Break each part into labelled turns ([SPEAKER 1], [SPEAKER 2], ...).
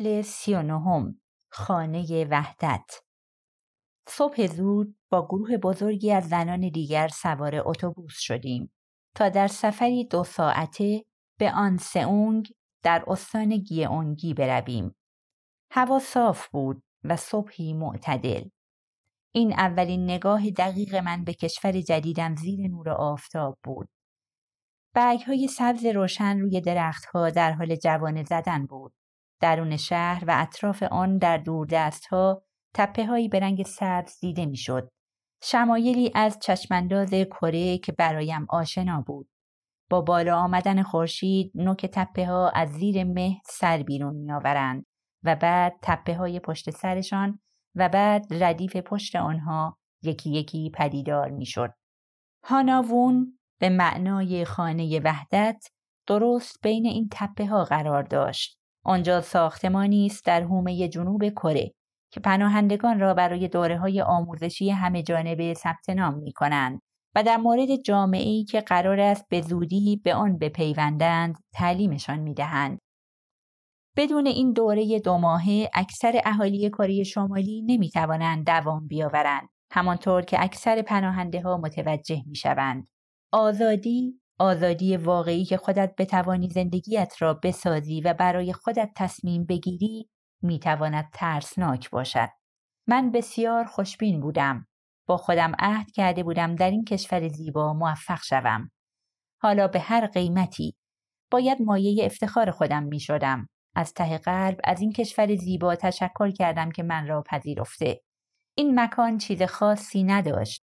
[SPEAKER 1] فصل سی و خانه وحدت صبح زود با گروه بزرگی از زنان دیگر سوار اتوبوس شدیم تا در سفری دو ساعته به آن سئونگ در استان گیئونگی برویم. هوا صاف بود و صبحی معتدل. این اولین نگاه دقیق من به کشور جدیدم زیر نور آفتاب بود. برگ های سبز روشن روی درختها در حال جوانه زدن بود. درون شهر و اطراف آن در دور دست ها تپه هایی به رنگ سبز دیده می‌شد. شمایلی از چشمانداز کره که برایم آشنا بود. با بالا آمدن خورشید نوک تپه ها از زیر مه سر بیرون می آورند و بعد تپه های پشت سرشان و بعد ردیف پشت آنها یکی یکی پدیدار می شد. هاناوون به معنای خانه وحدت درست بین این تپه ها قرار داشت. آنجا ساختمانی است در حومه جنوب کره که پناهندگان را برای دوره های آموزشی همه جانبه ثبت نام می کنند و در مورد جامعه که قرار است به زودی به آن بپیوندند تعلیمشان می دهند. بدون این دوره دو ماهه اکثر اهالی کره شمالی نمی توانند دوام بیاورند همانطور که اکثر پناهنده ها متوجه می شوند. آزادی آزادی واقعی که خودت بتوانی زندگیت را بسازی و برای خودت تصمیم بگیری می تواند ترسناک باشد. من بسیار خوشبین بودم. با خودم عهد کرده بودم در این کشور زیبا موفق شوم. حالا به هر قیمتی باید مایه افتخار خودم می شدم. از ته قلب از این کشور زیبا تشکر کردم که من را پذیرفته. این مکان چیز خاصی نداشت.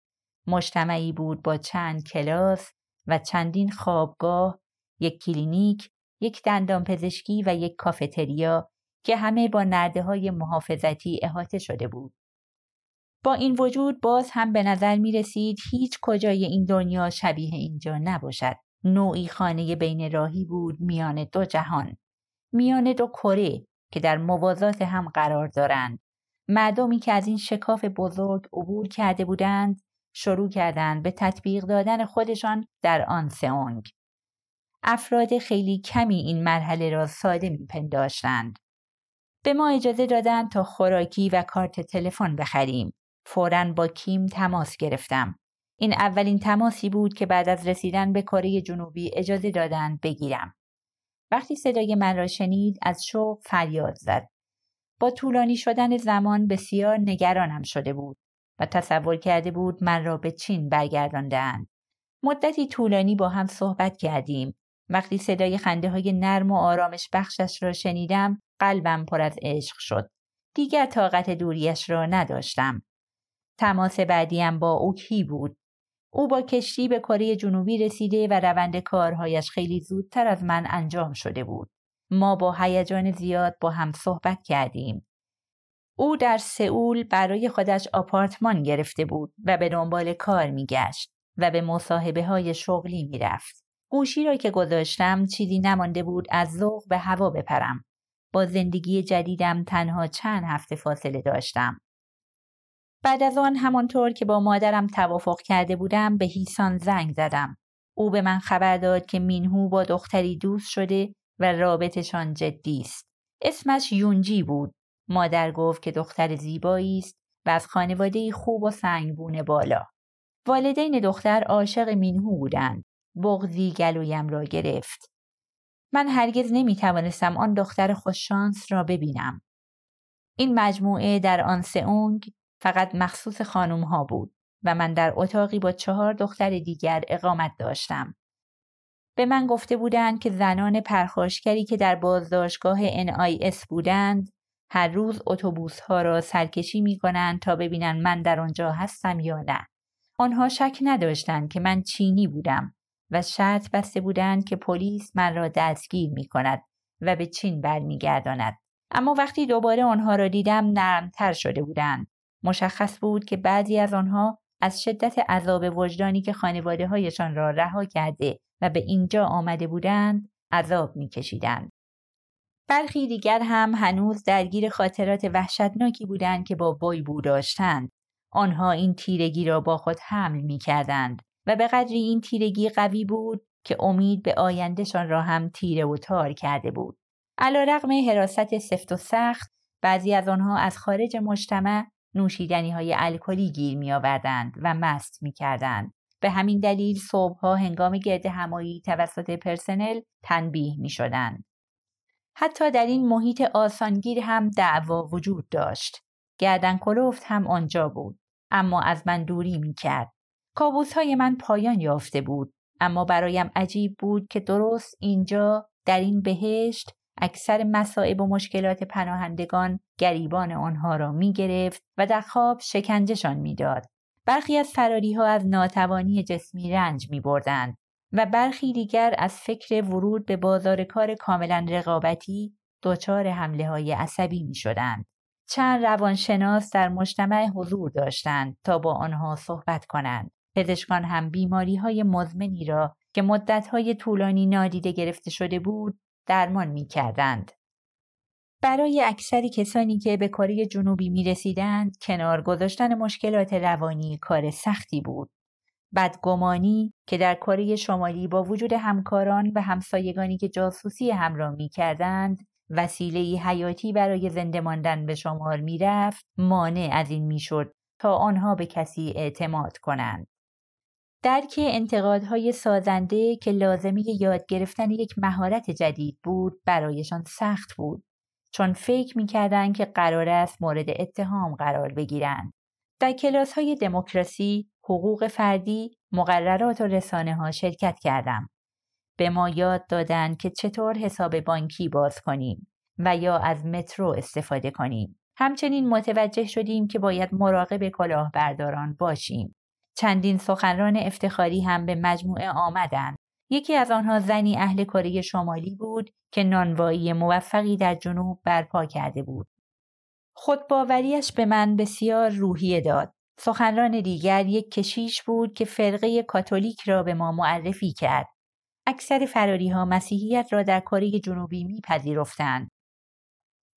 [SPEAKER 1] مجتمعی بود با چند کلاس و چندین خوابگاه، یک کلینیک، یک دندان پزشکی و یک کافتریا که همه با نرده های محافظتی احاطه شده بود. با این وجود باز هم به نظر می رسید هیچ کجای این دنیا شبیه اینجا نباشد. نوعی خانه بین راهی بود میان دو جهان. میان دو کره که در موازات هم قرار دارند. مردمی که از این شکاف بزرگ عبور کرده بودند شروع کردند به تطبیق دادن خودشان در آن سئونگ. افراد خیلی کمی این مرحله را ساده میپنداشتند. به ما اجازه دادند تا خوراکی و کارت تلفن بخریم. فورا با کیم تماس گرفتم. این اولین تماسی بود که بعد از رسیدن به کره جنوبی اجازه دادند بگیرم. وقتی صدای من را شنید از شوق فریاد زد. با طولانی شدن زمان بسیار نگرانم شده بود و تصور کرده بود من را به چین برگرداندهاند. مدتی طولانی با هم صحبت کردیم. وقتی صدای خنده های نرم و آرامش بخشش را شنیدم قلبم پر از عشق شد. دیگر طاقت دوریش را نداشتم. تماس بعدیم با اوکی بود. او با کشتی به کره جنوبی رسیده و روند کارهایش خیلی زودتر از من انجام شده بود. ما با هیجان زیاد با هم صحبت کردیم. او در سئول برای خودش آپارتمان گرفته بود و به دنبال کار میگشت و به مصاحبه های شغلی می‌رفت. گوشی را که گذاشتم چیزی نمانده بود از ذوق به هوا بپرم. با زندگی جدیدم تنها چند هفته فاصله داشتم. بعد از آن همانطور که با مادرم توافق کرده بودم به هیسان زنگ زدم. او به من خبر داد که مینهو با دختری دوست شده و رابطشان جدی است. اسمش یونجی بود. مادر گفت که دختر زیبایی است و از خانواده خوب و سنگبون بالا. والدین دختر عاشق مینهو بودند. بغزی گلویم را گرفت. من هرگز نمی توانستم آن دختر خوششانس را ببینم. این مجموعه در آن سئونگ فقط مخصوص خانم ها بود و من در اتاقی با چهار دختر دیگر اقامت داشتم. به من گفته بودند که زنان پرخاشگری که در بازداشتگاه NIS بودند هر روز اتوبوس ها را سرکشی می کنند تا ببینند من در آنجا هستم یا نه. آنها شک نداشتند که من چینی بودم و شرط بسته بودند که پلیس من را دستگیر می کند و به چین برمیگرداند. اما وقتی دوباره آنها را دیدم نرمتر شده بودند. مشخص بود که بعضی از آنها از شدت عذاب وجدانی که خانواده هایشان را رها کرده و به اینجا آمده بودند عذاب میکشیدند. برخی دیگر هم هنوز درگیر خاطرات وحشتناکی بودند که با بایبو داشتند. آنها این تیرگی را با خود حمل می کردند و به قدری این تیرگی قوی بود که امید به آیندهشان را هم تیره و تار کرده بود. علا رقم حراست سفت و سخت بعضی از آنها از خارج مجتمع نوشیدنی های الکلی گیر می آوردند و مست می کردند. به همین دلیل صبحها هنگام گرد همایی توسط پرسنل تنبیه می شدند. حتی در این محیط آسانگیر هم دعوا وجود داشت. گردن کلوفت هم آنجا بود. اما از من دوری می کرد. کابوس های من پایان یافته بود. اما برایم عجیب بود که درست اینجا در این بهشت اکثر مصائب و مشکلات پناهندگان گریبان آنها را می گرفت و در خواب شکنجشان می‌داد. برخی از فراری ها از ناتوانی جسمی رنج می بردند و برخی دیگر از فکر ورود به بازار کار کاملا رقابتی دچار حمله های عصبی می شدند. چند روانشناس در مجتمع حضور داشتند تا با آنها صحبت کنند. پزشکان هم بیماری های مزمنی را که مدت های طولانی نادیده گرفته شده بود درمان می کردند. برای اکثر کسانی که به کره جنوبی می رسیدند کنار گذاشتن مشکلات روانی کار سختی بود. بدگمانی که در کره شمالی با وجود همکاران و همسایگانی که جاسوسی همراه می کردند وسیله حیاتی برای زنده ماندن به شمار می رفت مانع از این می شد تا آنها به کسی اعتماد کنند. درک انتقادهای سازنده که لازمی یاد گرفتن یک مهارت جدید بود برایشان سخت بود چون فکر می‌کردند که قرار است مورد اتهام قرار بگیرند. در کلاس های دموکراسی، حقوق فردی، مقررات و رسانه ها شرکت کردم. به ما یاد دادند که چطور حساب بانکی باز کنیم و یا از مترو استفاده کنیم. همچنین متوجه شدیم که باید مراقب کلاهبرداران باشیم. چندین سخنران افتخاری هم به مجموعه آمدند. یکی از آنها زنی اهل کره شمالی بود که نانوایی موفقی در جنوب برپا کرده بود. خودباوریش به من بسیار روحیه داد. سخنران دیگر یک کشیش بود که فرقه کاتولیک را به ما معرفی کرد. اکثر فراری ها مسیحیت را در کره جنوبی میپذیرفتند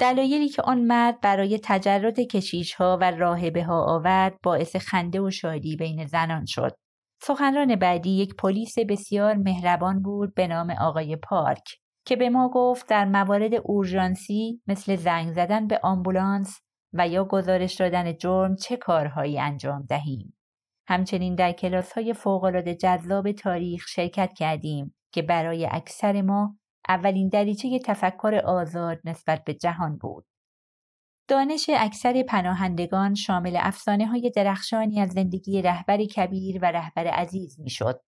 [SPEAKER 1] دلایلی که آن مرد برای تجرد کشیش ها و راهبه ها آورد باعث خنده و شادی بین زنان شد. سخنران بعدی یک پلیس بسیار مهربان بود به نام آقای پارک که به ما گفت در موارد اورژانسی مثل زنگ زدن به آمبولانس و یا گزارش دادن جرم چه کارهایی انجام دهیم. همچنین در کلاس های فوقالعاده جذاب تاریخ شرکت کردیم که برای اکثر ما اولین دریچه تفکر آزاد نسبت به جهان بود. دانش اکثر پناهندگان شامل افسانه های درخشانی از زندگی رهبری کبیر و رهبر عزیز می‌شد.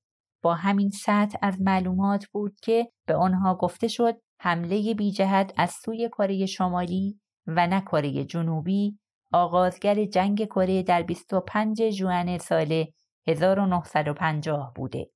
[SPEAKER 1] با همین سطح از معلومات بود که به آنها گفته شد حمله بی جهت از سوی کره شمالی و نه کره جنوبی آغازگر جنگ کره در 25 ژوئن سال 1950 بوده.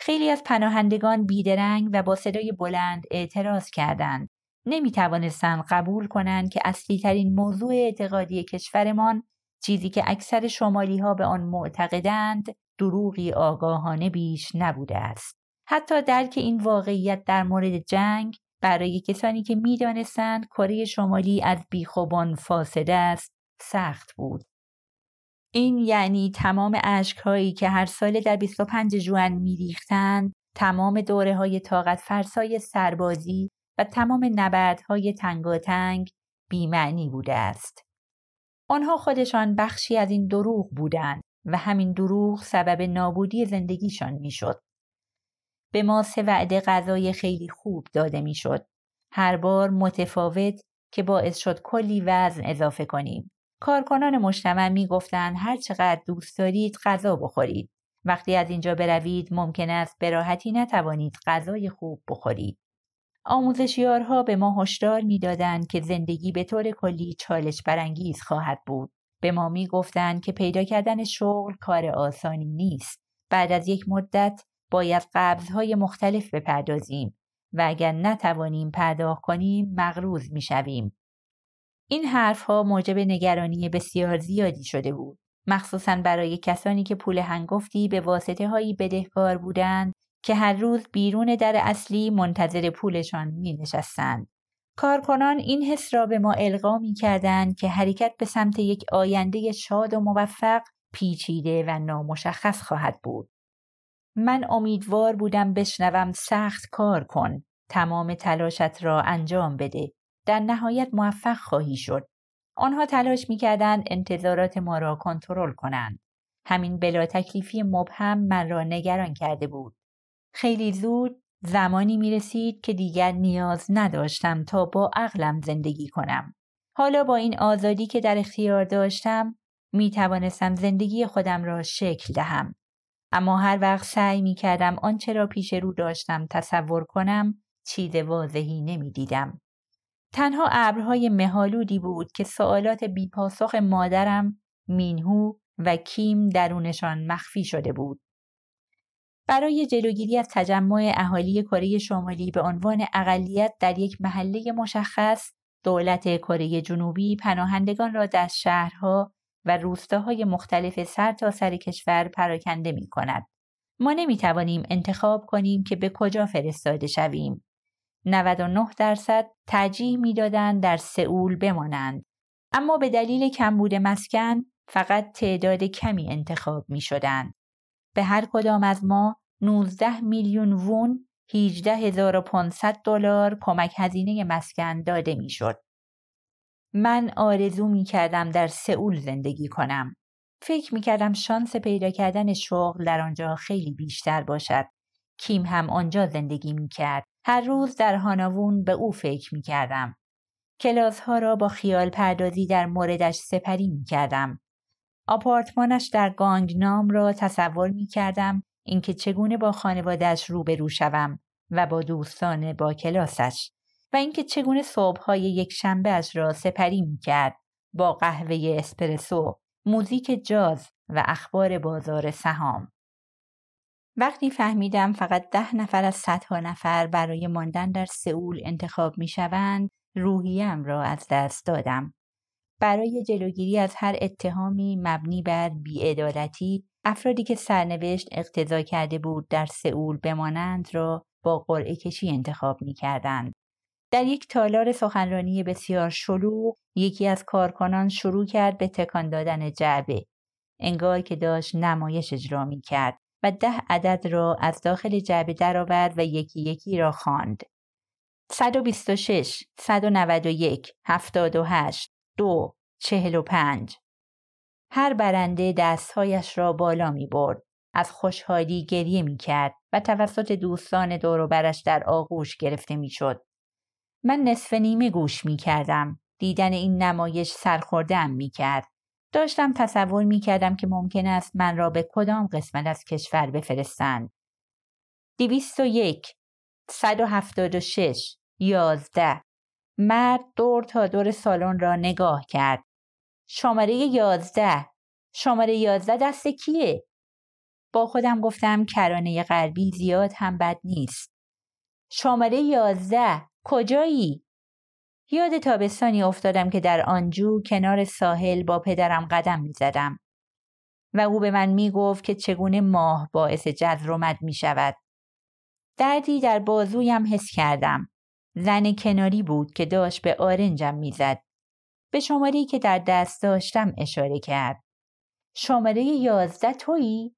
[SPEAKER 1] خیلی از پناهندگان بیدرنگ و با صدای بلند اعتراض کردند. نمی توانستند قبول کنند که اصلی ترین موضوع اعتقادی کشورمان چیزی که اکثر شمالی ها به آن معتقدند دروغی آگاهانه بیش نبوده است. حتی درک این واقعیت در مورد جنگ برای کسانی که می‌دانستند کره شمالی از بیخوبان فاسده است سخت بود. این یعنی تمام هایی که هر سال در 25 جوان میریختند تمام دوره های طاقت فرسای سربازی و تمام نبردهای تنگاتنگ بیمعنی بوده است. آنها خودشان بخشی از این دروغ بودند و همین دروغ سبب نابودی زندگیشان می‌شد. به ما سه وعده غذای خیلی خوب داده می‌شد. هر بار متفاوت که باعث شد کلی وزن اضافه کنیم. کارکنان مجتمع می‌گفتند هر چقدر دوست دارید غذا بخورید. وقتی از اینجا بروید ممکن است به راحتی نتوانید غذای خوب بخورید. آموزشیارها به ما هشدار می‌دادند که زندگی به طور کلی چالش برانگیز خواهد بود. به ما می‌گفتند که پیدا کردن شغل کار آسانی نیست. بعد از یک مدت باید قبضهای مختلف بپردازیم و اگر نتوانیم پرداخت کنیم مغروز می‌شویم. این حرفها موجب نگرانی بسیار زیادی شده بود. مخصوصا برای کسانی که پول هنگفتی به واسطه هایی بدهکار بودند که هر روز بیرون در اصلی منتظر پولشان می نشستند. کارکنان این حس را به ما القا می کردند که حرکت به سمت یک آینده شاد و موفق پیچیده و نامشخص خواهد بود. من امیدوار بودم بشنوم سخت کار کن. تمام تلاشت را انجام بده. در نهایت موفق خواهی شد. آنها تلاش می‌کردند انتظارات ما را کنترل کنند. همین بلا تکلیفی مبهم من را نگران کرده بود. خیلی زود زمانی می رسید که دیگر نیاز نداشتم تا با عقلم زندگی کنم. حالا با این آزادی که در اختیار داشتم می توانستم زندگی خودم را شکل دهم. اما هر وقت سعی می کردم آنچه را پیش رو داشتم تصور کنم چیز واضحی نمی دیدم. تنها ابرهای مهالودی بود که سوالات بیپاسخ مادرم مینهو و کیم درونشان مخفی شده بود. برای جلوگیری از تجمع اهالی کره شمالی به عنوان اقلیت در یک محله مشخص دولت کره جنوبی پناهندگان را در شهرها و روستاهای مختلف سر تا سر کشور پراکنده می کند. ما نمی توانیم انتخاب کنیم که به کجا فرستاده شویم. 99 درصد ترجیح می‌دادند در سئول بمانند اما به دلیل کمبود مسکن فقط تعداد کمی انتخاب می شدند. به هر کدام از ما 19 میلیون وون 18500 دلار کمک هزینه مسکن داده می‌شد. من آرزو می کردم در سئول زندگی کنم. فکر می کردم شانس پیدا کردن شغل در آنجا خیلی بیشتر باشد. کیم هم آنجا زندگی می کرد. هر روز در هاناوون به او فکر می کردم. کلاس ها را با خیال پردازی در موردش سپری می کردم. آپارتمانش در گانگنام را تصور می کردم اینکه چگونه با خانوادهش روبرو شوم و با دوستان با کلاسش و اینکه چگونه صبحهای یک شنبه اش را سپری می کرد با قهوه اسپرسو، موزیک جاز و اخبار بازار سهام. وقتی فهمیدم فقط ده نفر از صدها نفر برای ماندن در سئول انتخاب می شوند، روحیم را از دست دادم. برای جلوگیری از هر اتهامی مبنی بر بیعدالتی افرادی که سرنوشت اقتضا کرده بود در سئول بمانند را با قرعه کشی انتخاب می کردند. در یک تالار سخنرانی بسیار شلوغ یکی از کارکنان شروع کرد به تکان دادن جعبه انگار که داشت نمایش اجرا می کرد و ده عدد را از داخل جعبه درآورد و یکی یکی را خواند. 126 191 78 دو 45 هر برنده دستهایش را بالا می برد. از خوشحالی گریه می کرد و توسط دوستان دوروبرش در آغوش گرفته می شد. من نصف نیمه گوش می کردم. دیدن این نمایش سرخوردم می کرد. داشتم تصور می کردم که ممکن است من را به کدام قسمت از کشور بفرستند. دویست و یک، صد و هفتاد و شش، یازده. مرد دور تا دور سالن را نگاه کرد. شماره یازده شماره یازده دست کیه؟ با خودم گفتم کرانه غربی زیاد هم بد نیست. شماره یازده کجایی؟ یاد تابستانی افتادم که در آنجو کنار ساحل با پدرم قدم می زدم. و او به من می گفت که چگونه ماه باعث جذر می شود. دردی در بازویم حس کردم. زن کناری بود که داشت به آرنجم می‌زد. به شماری که در دست داشتم اشاره کرد. شماره یازده تویی؟